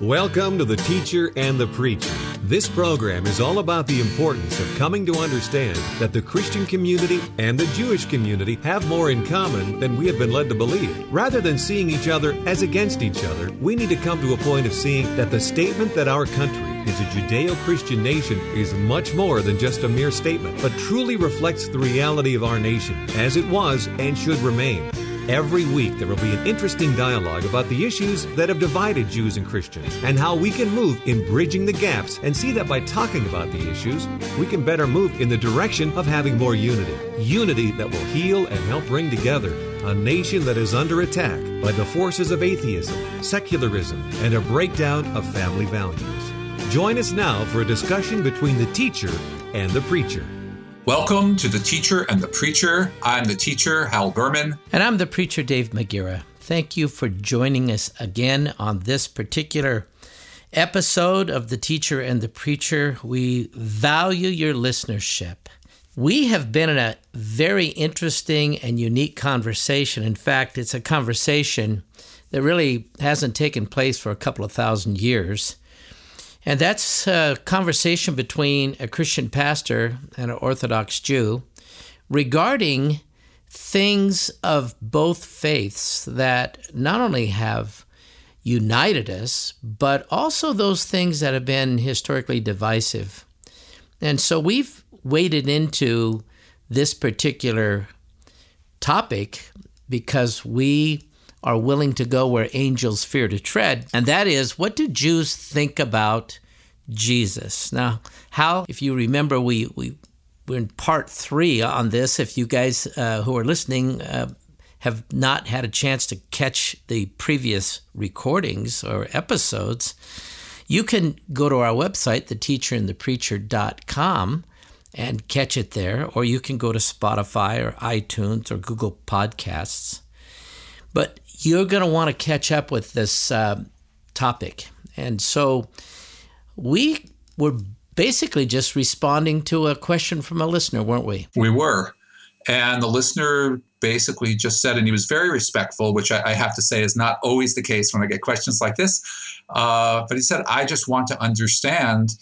Welcome to The Teacher and the Preacher. This program is all about the importance of coming to understand that the Christian community and the Jewish community have more in common than we have been led to believe. Rather than seeing each other as against each other, we need to come to a point of seeing that the statement that our country is a Judeo Christian nation is much more than just a mere statement, but truly reflects the reality of our nation as it was and should remain. Every week, there will be an interesting dialogue about the issues that have divided Jews and Christians and how we can move in bridging the gaps and see that by talking about the issues, we can better move in the direction of having more unity. Unity that will heal and help bring together a nation that is under attack by the forces of atheism, secularism, and a breakdown of family values. Join us now for a discussion between the teacher and the preacher. Welcome to The Teacher and the Preacher. I'm the teacher, Hal Berman. And I'm the preacher, Dave Magira. Thank you for joining us again on this particular episode of The Teacher and the Preacher. We value your listenership. We have been in a very interesting and unique conversation. In fact, it's a conversation that really hasn't taken place for a couple of thousand years. And that's a conversation between a Christian pastor and an Orthodox Jew regarding things of both faiths that not only have united us, but also those things that have been historically divisive. And so we've waded into this particular topic because we are willing to go where angels fear to tread. And that is, what do Jews think about Jesus? Now, how, if you remember, we, we, we're in part three on this. If you guys uh, who are listening uh, have not had a chance to catch the previous recordings or episodes, you can go to our website, theteacherandthepreacher.com, and catch it there, or you can go to Spotify or iTunes or Google Podcasts. But you're going to want to catch up with this uh, topic. And so we were basically just responding to a question from a listener, weren't we? We were. And the listener basically just said, and he was very respectful, which I, I have to say is not always the case when I get questions like this. Uh, but he said, I just want to understand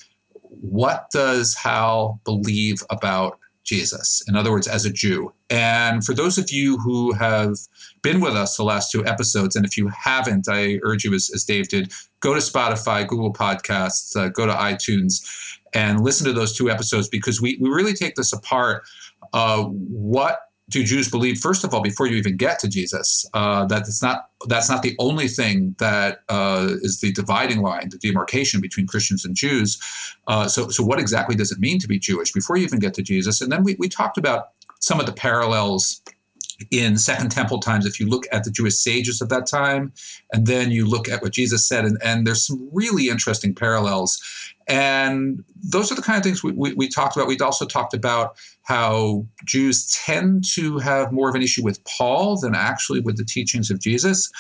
what does Hal believe about Jesus? In other words, as a Jew. And for those of you who have been with us the last two episodes, and if you haven't, I urge you, as, as Dave did, go to Spotify, Google Podcasts, uh, go to iTunes, and listen to those two episodes because we, we really take this apart. Uh, what do Jews believe? First of all, before you even get to Jesus, uh, that it's not that's not the only thing that uh, is the dividing line, the demarcation between Christians and Jews. Uh, so, so what exactly does it mean to be Jewish before you even get to Jesus? And then we, we talked about some of the parallels in Second Temple times, if you look at the Jewish sages of that time, and then you look at what Jesus said, and, and there's some really interesting parallels. And those are the kind of things we, we, we talked about. We also talked about how Jews tend to have more of an issue with Paul than actually with the teachings of Jesus.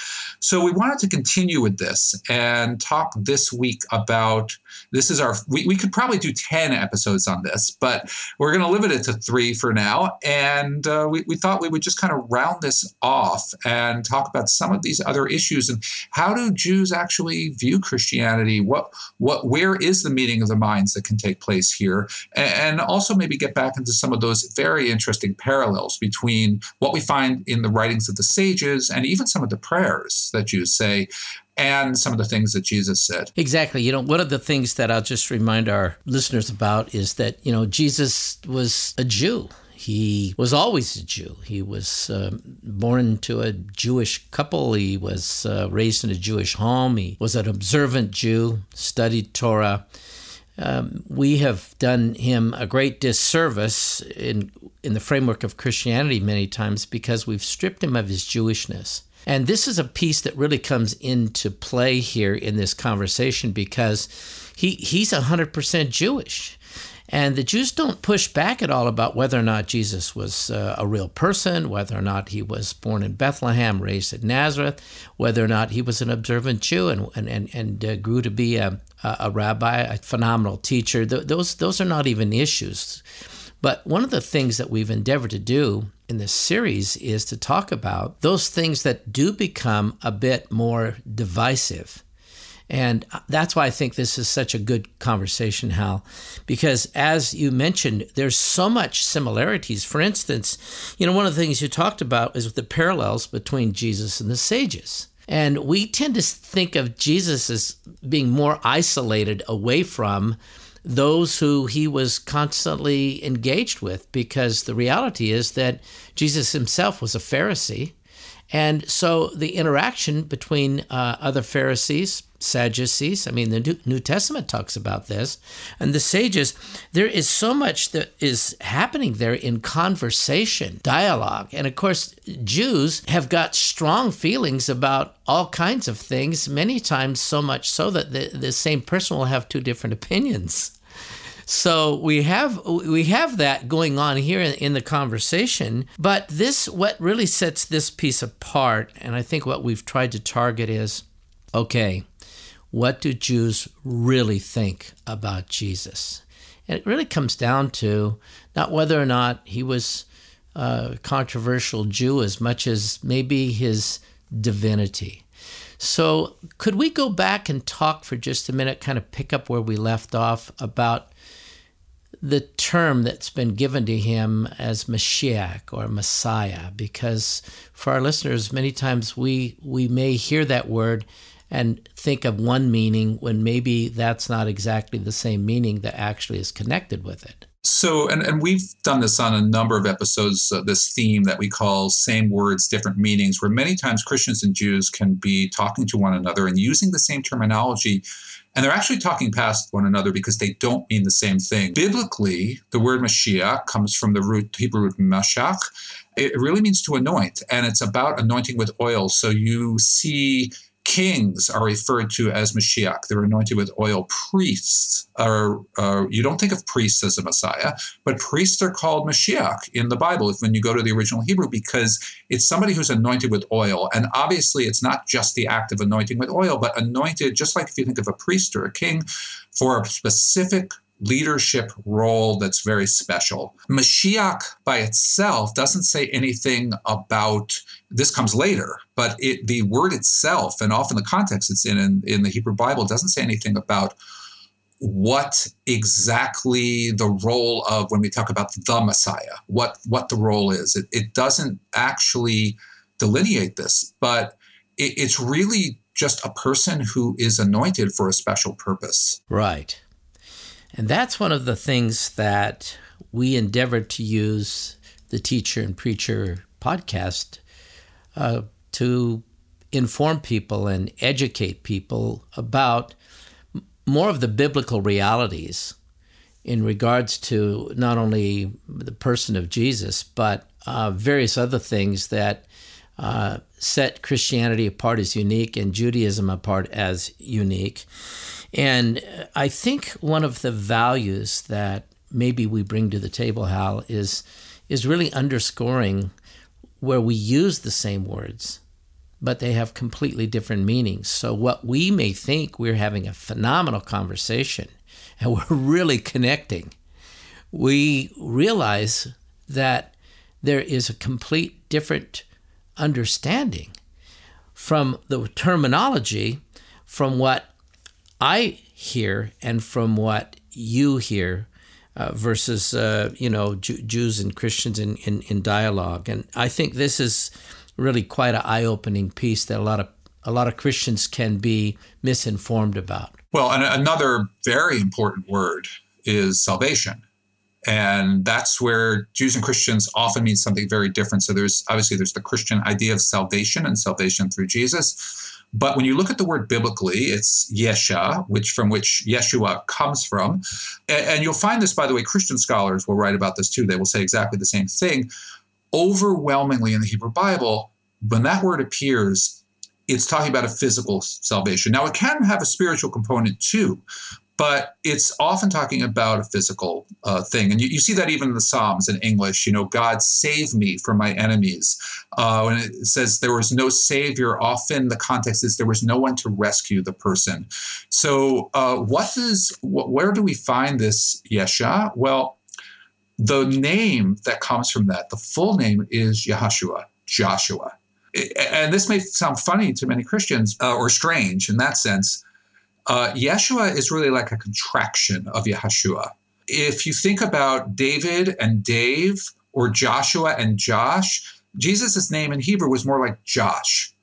So we wanted to continue with this and talk this week about this is our, we, we could probably do 10 episodes on this, but we're going to limit it to three for now. And uh, we, we thought we would just kind of round this off and talk about some of these other issues and how do Jews actually view Christianity? What, what, where is the meeting of the minds that can take place here? And also maybe get back into some of those very interesting parallels between what we find in the writings of the sages and even some of the prayers that Jews say and some of the things that Jesus said. Exactly. You know, one of the things that I'll just remind our listeners about is that, you know, Jesus was a Jew. He was always a Jew. He was uh, born to a Jewish couple. He was uh, raised in a Jewish home. He was an observant Jew, studied Torah. Um, we have done him a great disservice in in the framework of Christianity many times because we've stripped him of his Jewishness. And this is a piece that really comes into play here in this conversation because he, he's 100% Jewish. And the Jews don't push back at all about whether or not Jesus was uh, a real person, whether or not he was born in Bethlehem, raised at Nazareth, whether or not he was an observant Jew and, and, and, and uh, grew to be a, a rabbi, a phenomenal teacher. Th- those, those are not even issues. But one of the things that we've endeavored to do in this series is to talk about those things that do become a bit more divisive. And uh, that's why I think this is such a good conversation, Hal, because as you mentioned, there's so much similarities. For instance, you know, one of the things you talked about is the parallels between Jesus and the sages. And we tend to think of Jesus as being more isolated away from those who he was constantly engaged with, because the reality is that Jesus himself was a Pharisee. And so the interaction between uh, other Pharisees, Sadducees, I mean, the New Testament talks about this, and the sages, there is so much that is happening there in conversation, dialogue. And of course, Jews have got strong feelings about all kinds of things, many times so much so that the, the same person will have two different opinions. So we have we have that going on here in, in the conversation, but this what really sets this piece apart, and I think what we've tried to target is, okay, what do Jews really think about Jesus? And it really comes down to not whether or not he was a controversial Jew as much as maybe his divinity. So, could we go back and talk for just a minute, kind of pick up where we left off about the term that's been given to him as Mashiach or Messiah, because for our listeners, many times we, we may hear that word and think of one meaning when maybe that's not exactly the same meaning that actually is connected with it. So, and, and we've done this on a number of episodes, uh, this theme that we call same words, different meanings, where many times Christians and Jews can be talking to one another and using the same terminology and they're actually talking past one another because they don't mean the same thing. Biblically, the word Mashiach comes from the root Hebrew root mashach. It really means to anoint, and it's about anointing with oil. So you see kings are referred to as Mashiach. They're anointed with oil. Priests are, uh, you don't think of priests as a Messiah, but priests are called Mashiach in the Bible if, when you go to the original Hebrew because it's somebody who's anointed with oil. And obviously, it's not just the act of anointing with oil, but anointed, just like if you think of a priest or a king, for a specific leadership role that's very special. Mashiach by itself doesn't say anything about this comes later, but it, the word itself, and often the context it's in, in in the Hebrew Bible, doesn't say anything about what exactly the role of when we talk about the Messiah, what what the role is. It, it doesn't actually delineate this, but it, it's really just a person who is anointed for a special purpose. Right. And that's one of the things that we endeavor to use the Teacher and Preacher podcast uh, to inform people and educate people about more of the biblical realities in regards to not only the person of Jesus, but uh, various other things that uh, set Christianity apart as unique and Judaism apart as unique. And I think one of the values that maybe we bring to the table, Hal, is is really underscoring where we use the same words, but they have completely different meanings. So what we may think we're having a phenomenal conversation and we're really connecting, we realize that there is a complete different understanding from the terminology from what I hear and from what you hear uh, versus uh, you know Jew- Jews and Christians in, in, in dialogue. And I think this is really quite an eye-opening piece that a lot of a lot of Christians can be misinformed about. Well, and another very important word is salvation. And that's where Jews and Christians often mean something very different. So there's obviously there's the Christian idea of salvation and salvation through Jesus. But when you look at the word biblically, it's Yesha, which from which Yeshua comes from. And, and you'll find this, by the way, Christian scholars will write about this too. They will say exactly the same thing. Overwhelmingly in the Hebrew Bible, when that word appears, it's talking about a physical salvation. Now, it can have a spiritual component too, but it's often talking about a physical uh, thing. And you, you, see that even in the Psalms in English, you know, God save me from my enemies. Uh, it says there was no savior, often the context is there was no one to rescue the person. So, uh, what is, wh- where do we find this Yesha? Well, the name that comes from that, the full name is Yahashua, Joshua. and this may sound funny to many Christians uh, or strange in that sense uh, Yeshua is really like a contraction of Yahshua. If you think about David and Dave or Joshua and Josh, Jesus' name in Hebrew was more like Josh.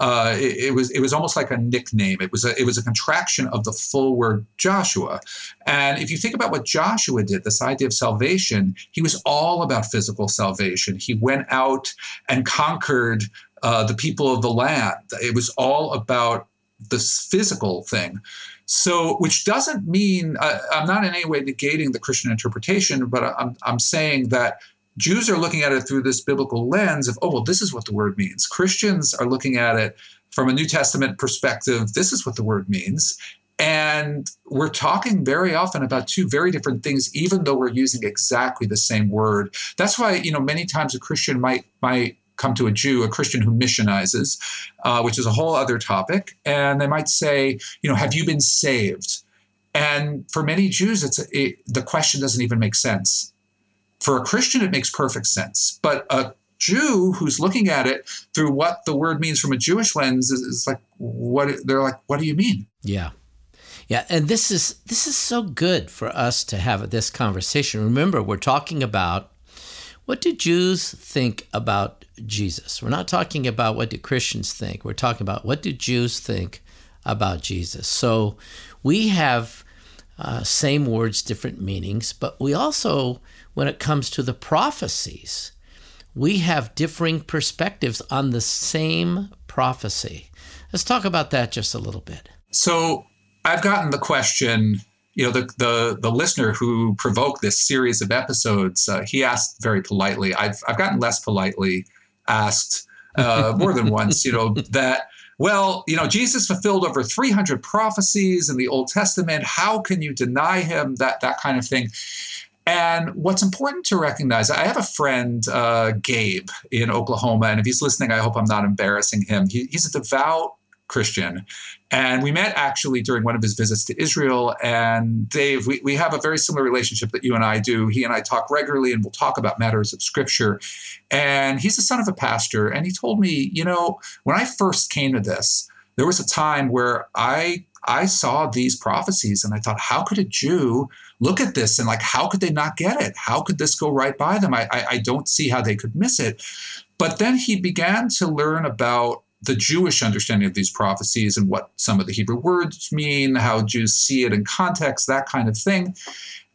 Uh, it, it, was it was almost like a nickname. It was a it was a contraction of the full word Joshua. And if you think about what Joshua did, this idea of salvation, he was all about physical salvation. He went out and conquered uh, the people of the land. It was all about this physical thing. So, which doesn't mean uh, I'm not in any way negating the Christian interpretation, but I'm, I'm saying that Jews are looking at it through this biblical lens of, oh, well, this is what the word means. Christians are looking at it from a New Testament perspective. This is what the word means. And we're talking very often about two very different things, even though we're using exactly the same word. That's why, you know, many times a Christian might might come to a Jew, a Christian who missionizes, uh, which is a whole other topic, and they might say, you know, have you been saved? And for many Jews, it's it, the question doesn't even make sense. For a Christian, it makes perfect sense, but a Jew who's looking at it through what the word means from a Jewish lens is, is like, what? They're like, what do you mean? Yeah. Yeah, and this is this is so good for us to have this conversation. Remember, we're talking about what do Jews think about Jesus? We're not talking about what do Christians think. We're talking about what do Jews think about Jesus. So we have uh, same words, different meanings, but we also, when it comes to the prophecies, we have differing perspectives on the same prophecy. Let's talk about that just a little bit. So I've gotten the question you know, the, the, the listener who provoked this series of episodes, uh, he asked very politely. I've, I've gotten less politely asked uh, more than once, you know, that, well, you know, Jesus fulfilled over 300 prophecies in the Old Testament. How can you deny him? That, that kind of thing. And what's important to recognize, I have a friend, uh, Gabe, in Oklahoma, and if he's listening, I hope I'm not embarrassing him. He, he's a devout Christian. And we met actually during one of his visits to Israel. And Dave, we, we have a very similar relationship that you and I do. He and I talk regularly and we'll talk about matters of scripture. And he's the son of a pastor. And he told me, you know, when I first came to this, there was a time where I I saw these prophecies and I thought, how could a Jew look at this and like, how could they not get it? How could this go right by them? I, I, I don't see how they could miss it. But then he began to learn about the Jewish understanding of these prophecies and what some of the Hebrew words mean, how Jews see it in context, that kind of thing.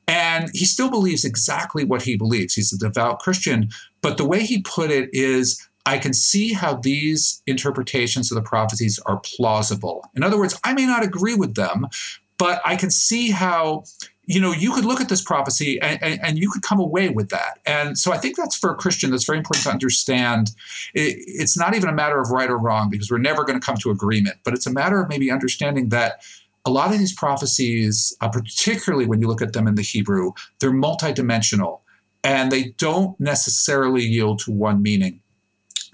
And he still believes exactly what he believes. He's a devout Christian. But the way he put it is I can see how these interpretations of the prophecies are plausible. In other words, I may not agree with them, but I can see how you know, you could look at this prophecy and, and, and, you could come away with that. And so I think that's for a Christian, that's very important to understand. It, it's not even a matter of right or wrong because we're never going to come to agreement, but it's a matter of maybe understanding that a lot of these prophecies, uh, particularly when you look at them in the Hebrew, they're multidimensional and they don't necessarily yield to one meaning.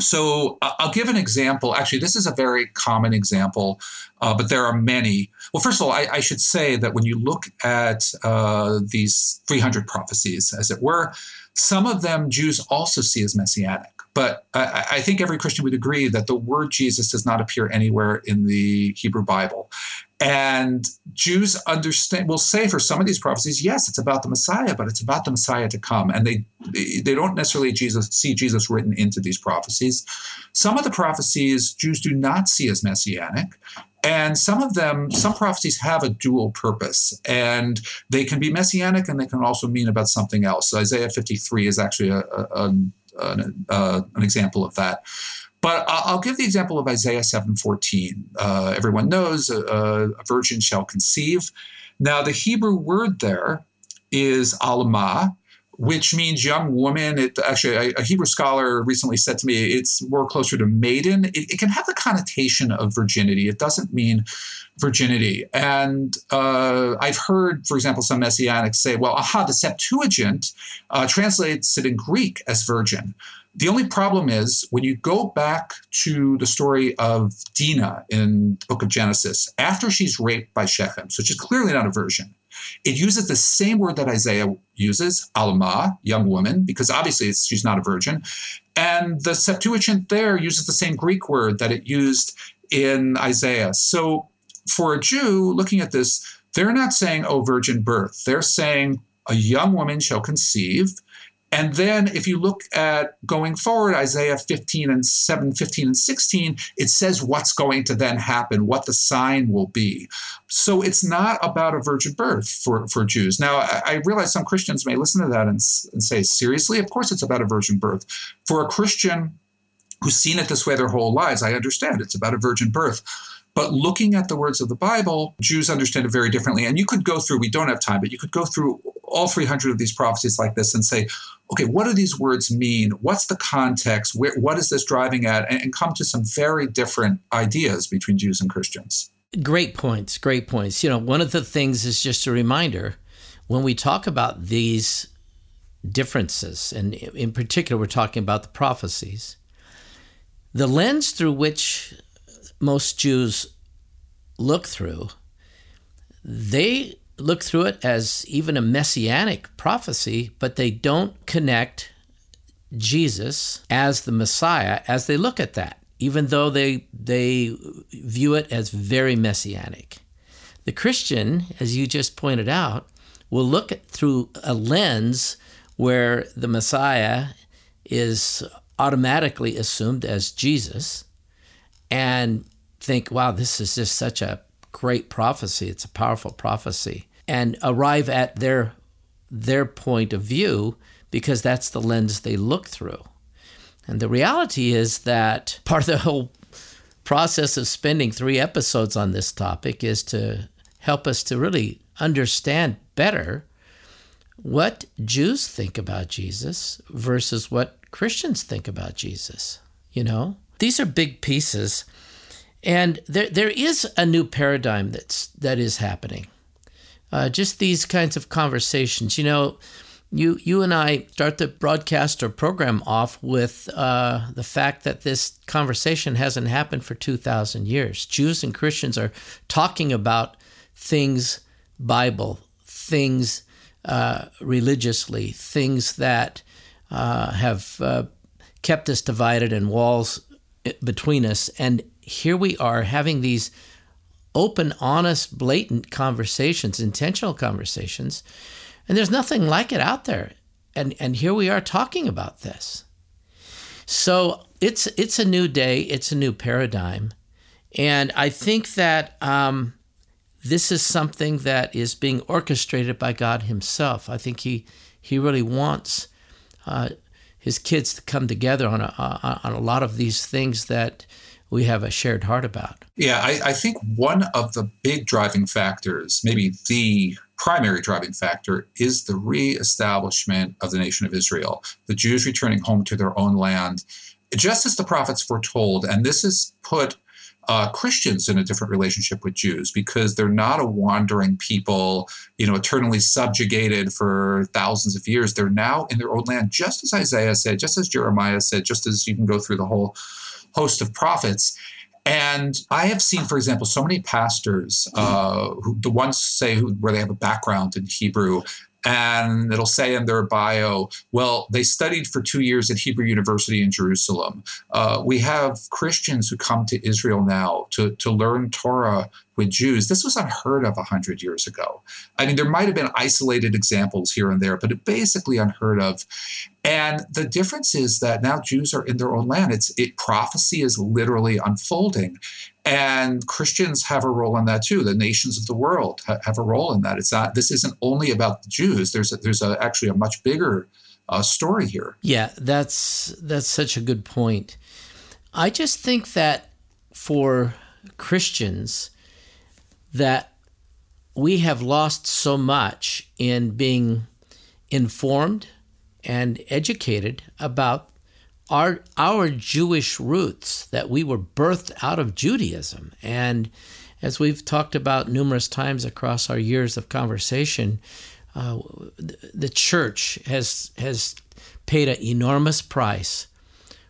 So I'll give an example. Actually, this is a very common example, uh, but there are many. Well, first of all, I, I should say that when you look at uh, these 300 prophecies, as it were, some of them Jews also see as messianic. But I, I, think every Christian would agree that the word Jesus does not appear anywhere in the Hebrew Bible. And Jews understand will say for some of these prophecies, yes, it's about the Messiah, but it's about the Messiah to come. And they they don't necessarily Jesus see Jesus written into these prophecies. Some of the prophecies Jews do not see as messianic. And some of them, some prophecies have a dual purpose, and they can be messianic and they can also mean about something else. So Isaiah 53 is actually a, a, a an, uh, example of that. But I'll give the example of Isaiah 7:14. Uh, everyone knows a, a, virgin shall conceive. Now, the Hebrew word there is alma, which means young woman. It actually, a, a, Hebrew scholar recently said to me, it's more closer to maiden. It, it, can have the connotation of virginity. It doesn't mean virginity. And uh, I've heard, for example, some messianics say, well, aha, the Septuagint uh, translates it in Greek as virgin. The only problem is when you go back to the story of Dinah in the book of Genesis, after she's raped by Shechem, so she's clearly not a virgin, it uses the same word that Isaiah uses, alma, young woman, because obviously she's not a virgin. And the Septuagint there uses the same Greek word that it used in Isaiah. So for a Jew looking at this, they're not saying, oh, virgin birth. They're saying a young woman shall conceive and then if you look at going forward, Isaiah 15 and 7, 15 and 16, it says what's going to then happen, what the sign will be. So it's not about a virgin birth for, for Jews. Now, I, realize some Christians may listen to that and, and say, seriously? Of course it's about a virgin birth. For a Christian who's seen it this way their whole lives, I understand it's about a virgin birth. But looking at the words of the Bible, Jews understand it very differently. And you could go through, we don't have time, but you could go through all 300 of these prophecies like this and say, okay, what do these words mean? What's the context? Where, what is this driving at? And, and come to some very different ideas between Jews and Christians. Great points. Great points. You know, one of the things is just a reminder when we talk about these differences, and in particular, we're talking about the prophecies, the lens through which most Jews look through, they look through it as even a messianic prophecy, but they don't connect Jesus as the Messiah as they look at that, even though they they view it as very messianic. The Christian, as you just pointed out, will look at through a lens where the Messiah is automatically assumed as Jesus and think, wow, this is just such a great prophecy. It's a powerful prophecy, and arrive at their their point of view because that's the lens they look through. And the reality is that part of the whole process of spending three episodes on this topic is to help us to really understand better what Jews think about Jesus versus what Christians think about Jesus. You know, these are big pieces. And there, there is a new paradigm that's that is happening. Uh, just these kinds of conversations. You know, you you and I start the broadcast or program off with uh, the fact that this conversation hasn't happened for two thousand years. Jews and Christians are talking about things Bible, things uh, religiously, things that uh, have uh, kept us divided and walls between us, and here we are having these open, honest, blatant conversations, intentional conversations, and there's nothing like it out there. And and here we are talking about this. So it's it's a new day, it's a new paradigm, and I think that um, this is something that is being orchestrated by God Himself. I think He He really wants uh, His kids to come together on a on a lot of these things that we have a shared heart about. Yeah, I, I think one of the big driving factors, maybe the primary driving factor, is the reestablishment of the nation of Israel, the Jews returning home to their own land, just as the prophets foretold. And this is put uh, Christians in a different relationship with Jews because they're not a wandering people, you know, eternally subjugated for thousands of years. They're now in their own land, just as Isaiah said, just as Jeremiah said, just as you can go through the whole host of prophets. And I have seen, for example, so many pastors, uh, who, the ones say who, where they have a background in Hebrew, and it'll say in their bio, well, they studied for two years at Hebrew University in Jerusalem. Uh, we have Christians who come to Israel now to, to learn Torah with Jews. This was unheard of 100 years ago. I mean, there might have been isolated examples here and there, but it basically unheard of. And the difference is that now Jews are in their own land. It's it prophecy is literally unfolding. And Christians have a role in that too. The nations of the world ha- have a role in that. It's not. This isn't only about the Jews. There's a, there's a, actually a much bigger uh, story here. Yeah, that's that's such a good point. I just think that for Christians, that we have lost so much in being informed and educated about our our Jewish roots that we were birthed out of Judaism. And as we've talked about numerous times across our years of conversation uh, the church has has paid an enormous price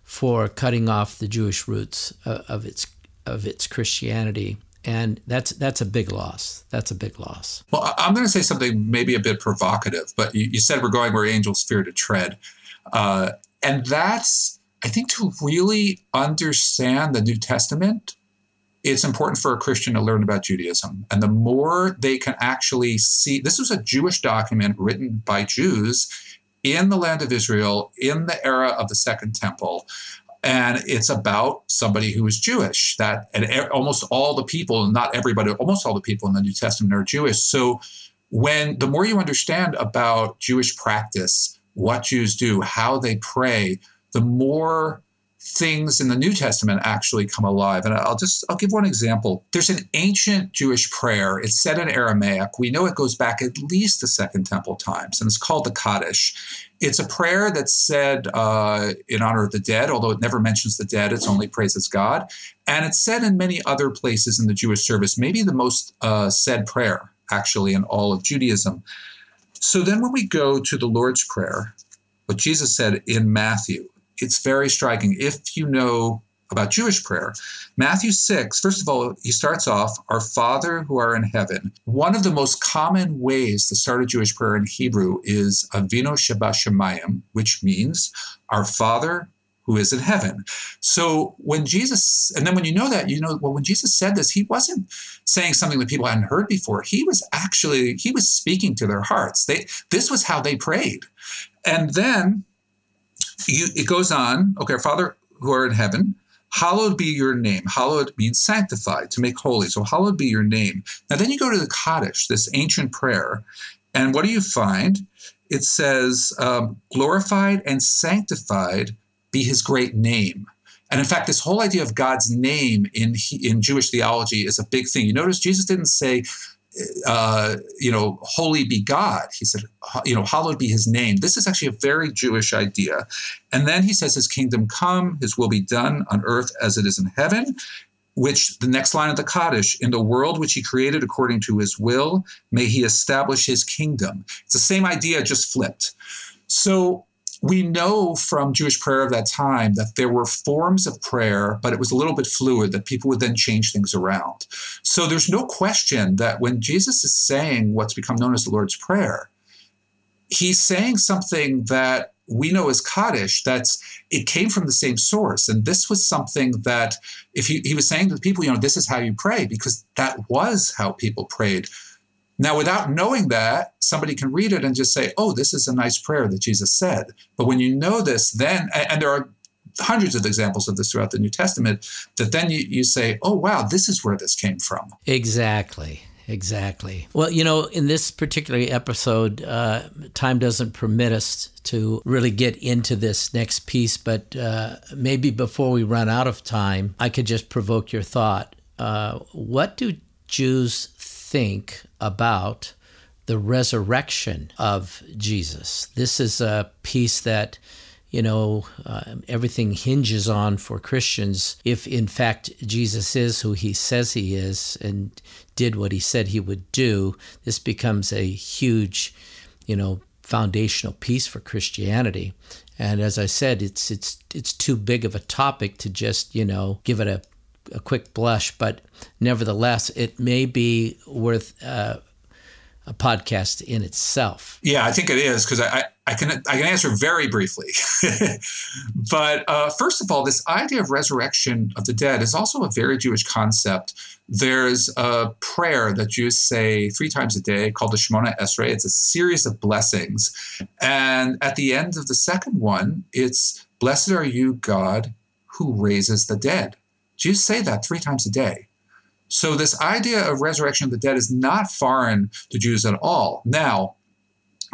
for cutting off the Jewish roots of, of its of its Christianity and that's that's a big loss. That's a big loss. Well, I'm going to say something maybe a bit provocative, but you, you said we're going where angels fear to tread, uh, and that's I think to really understand the New Testament, it's important for a Christian to learn about Judaism. And the more they can actually see, this was a Jewish document written by Jews in the land of Israel in the era of the Second Temple. And it's about somebody who is Jewish. That and almost all the people, not everybody, almost all the people in the New Testament are Jewish. So when the more you understand about Jewish practice, what Jews do, how they pray, the more things in the New Testament actually come alive. And I'll just I'll give one example. There's an ancient Jewish prayer. It's said in Aramaic. We know it goes back at least the Second Temple times, and it's called the Kaddish. It's a prayer that's said uh, in honor of the dead, although it never mentions the dead. It's only praises God, and it's said in many other places in the Jewish service. Maybe the most uh, said prayer actually in all of Judaism. So then, when we go to the Lord's Prayer, what Jesus said in Matthew it's very striking. If you know about Jewish prayer, Matthew 6, first of all, he starts off, Our Father who are in heaven. One of the most common ways to start a Jewish prayer in Hebrew is Avinu Shebashamayim, which means Our Father who is in heaven. So when Jesus, and then when you know that, you know, well, when Jesus said this, he wasn't saying something that people hadn't heard before. He was actually, he was speaking to their hearts. They, this was how they prayed. And then you, it goes on, okay, Father who are in heaven, hallowed be your name. Hallowed means sanctified, to make holy. So hallowed be your name. Now then you go to the Kaddish, this ancient prayer, and what do you find? It says, um, glorified and sanctified be his great name. And in fact, this whole idea of God's name in, in Jewish theology is a big thing. You notice Jesus didn't say, uh, you know, holy be God. He said, you know, hallowed be his name. This is actually a very Jewish idea. And then he says, his kingdom come, his will be done on earth as it is in heaven. Which the next line of the Kaddish, in the world which he created according to his will, may he establish his kingdom. It's the same idea, just flipped. So we know from Jewish prayer of that time that there were forms of prayer, but it was a little bit fluid, that people would then change things around. So there's no question that when Jesus is saying what's become known as the Lord's Prayer, he's saying something that we know as Kaddish, that's it came from the same source. And this was something that if he, he was saying to the people, you know, this is how you pray, because that was how people prayed now, without knowing that, somebody can read it and just say, oh, this is a nice prayer that Jesus said. But when you know this, then, and there are hundreds of examples of this throughout the New Testament, that then you, you say, oh, wow, this is where this came from. Exactly. Exactly. Well, you know, in this particular episode, uh, time doesn't permit us to really get into this next piece, but uh, maybe before we run out of time, I could just provoke your thought. Uh, what do Jews think about the resurrection of Jesus. This is a piece that you know, uh, everything hinges on for Christians. If in fact Jesus is who he says he is and did what he said he would do, this becomes a huge, you know, foundational piece for Christianity. And as I said, it's it's it's too big of a topic to just you know give it a a quick blush, but nevertheless, it may be worth uh, a podcast in itself. Yeah, I think it is because I, I can I can answer very briefly. but uh, first of all, this idea of resurrection of the dead is also a very Jewish concept. There's a prayer that Jews say three times a day called the Shemona Esrei. It's a series of blessings, and at the end of the second one, it's "Blessed are you, God, who raises the dead." Jews say that three times a day. So, this idea of resurrection of the dead is not foreign to Jews at all. Now,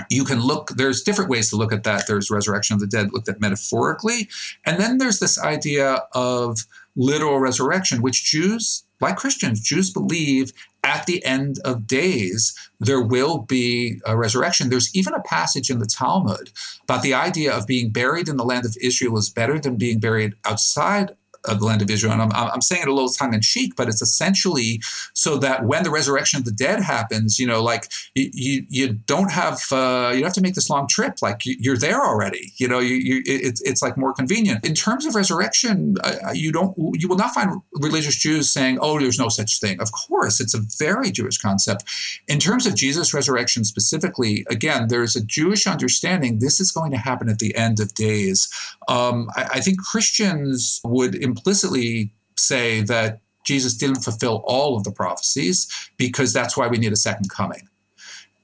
you can look, there's different ways to look at that. There's resurrection of the dead looked at metaphorically. And then there's this idea of literal resurrection, which Jews, like Christians, Jews believe at the end of days there will be a resurrection. There's even a passage in the Talmud about the idea of being buried in the land of Israel is better than being buried outside the land of Israel. And I'm, I'm saying it a little tongue in cheek, but it's essentially so that when the resurrection of the dead happens, you know, like you, you, don't have, uh, you don't have to make this long trip. Like you, are there already, you know, you, you, it's, it's like more convenient. In terms of resurrection, uh, you don't, you will not find religious Jews saying, oh, there's no such thing. Of course, it's a very Jewish concept. In terms of Jesus' resurrection specifically, again, there's a Jewish understanding this is going to happen at the end of days. Um, I, I think Christians would implicitly say that Jesus didn't fulfill all of the prophecies because that's why we need a second coming.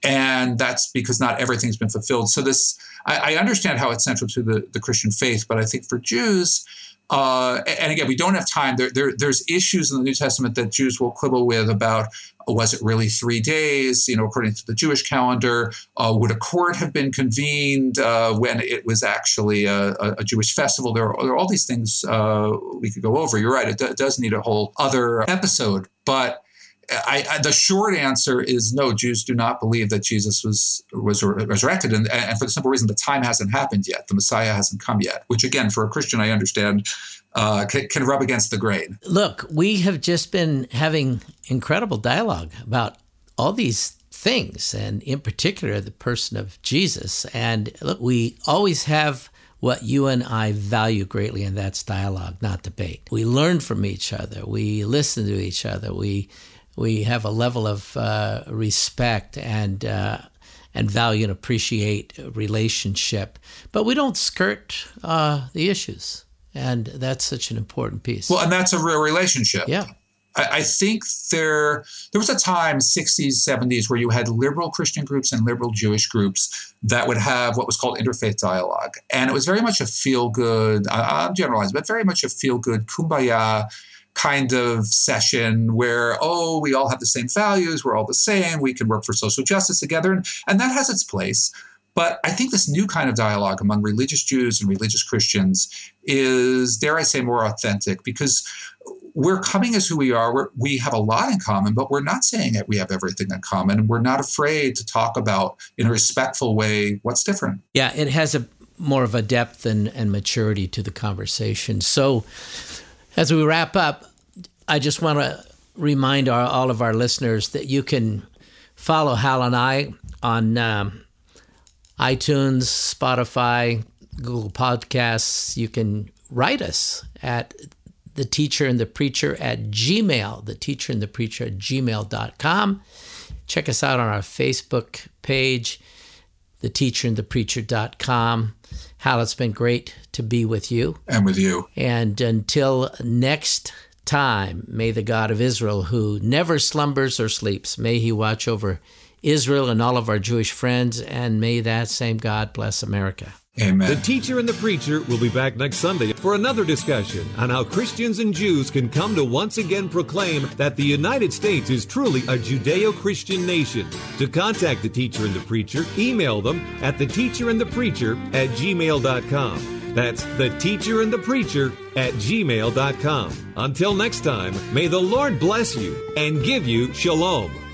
And that's because not everything's been fulfilled. So this, I, I understand how it's central to the, the Christian faith, but I think for Jews, uh, and again, we don't have time. There, there, there's issues in the New Testament that Jews will quibble with about was it really three days? You know, according to the Jewish calendar, uh, would a court have been convened uh, when it was actually a, a Jewish festival? There are, there are, all these things uh, we could go over. You're right; it, d- it does need a whole other episode, but I, I, the short answer is no. Jews do not believe that Jesus was was resurrected, and, and, for the simple reason the time hasn't happened yet. The Messiah hasn't come yet. Which, again, for a Christian, I understand uh, can, can rub against the grain. Look, we have just been having incredible dialogue about all these things, and in particular, the person of Jesus. And look, we always have what you and I value greatly, and that's dialogue, not debate. We learn from each other. We listen to each other. We we have a level of uh, respect and uh, and value and appreciate relationship, but we don't skirt uh, the issues, and that's such an important piece. Well, and that's a real relationship. Yeah. I, I think there there was a time, 60s, 70s, where you had liberal Christian groups and liberal Jewish groups that would have what was called interfaith dialogue. And it was very much a feel good, I'm generalizing, but very much a feel good kumbaya kind of session where, oh, we all have the same values, we're all the same, we can work for social justice together. And, and that has its place. But I think this new kind of dialogue among religious Jews and religious Christians is, dare I say, more authentic because we're coming as who we are. We're, we have a lot in common, but we're not saying that we have everything in common. We're not afraid to talk about, in a respectful way, what's different. Yeah, it has a more of a depth and, and maturity to the conversation. So, as we wrap up, I just want to remind our, all of our listeners that you can follow Hal and I on um, iTunes, Spotify, Google Podcasts. You can write us at the teacher and the preacher at gmail, the teacher and the preacher at gmail.com. Check us out on our Facebook page, the teacher and the preacher.com. Hal, it's been great to be with you. And with you. And until next time, may the God of Israel, who never slumbers or sleeps, may he watch over Israel and all of our Jewish friends, and may that same God bless America. Amen. The teacher and the preacher will be back next Sunday for another discussion on how Christians and Jews can come to once again proclaim that the United States is truly a Judeo Christian nation. To contact the teacher and the preacher, email them at the teacher and the preacher at gmail.com. That's the teacher and the preacher at gmail.com. Until next time, may the Lord bless you and give you shalom.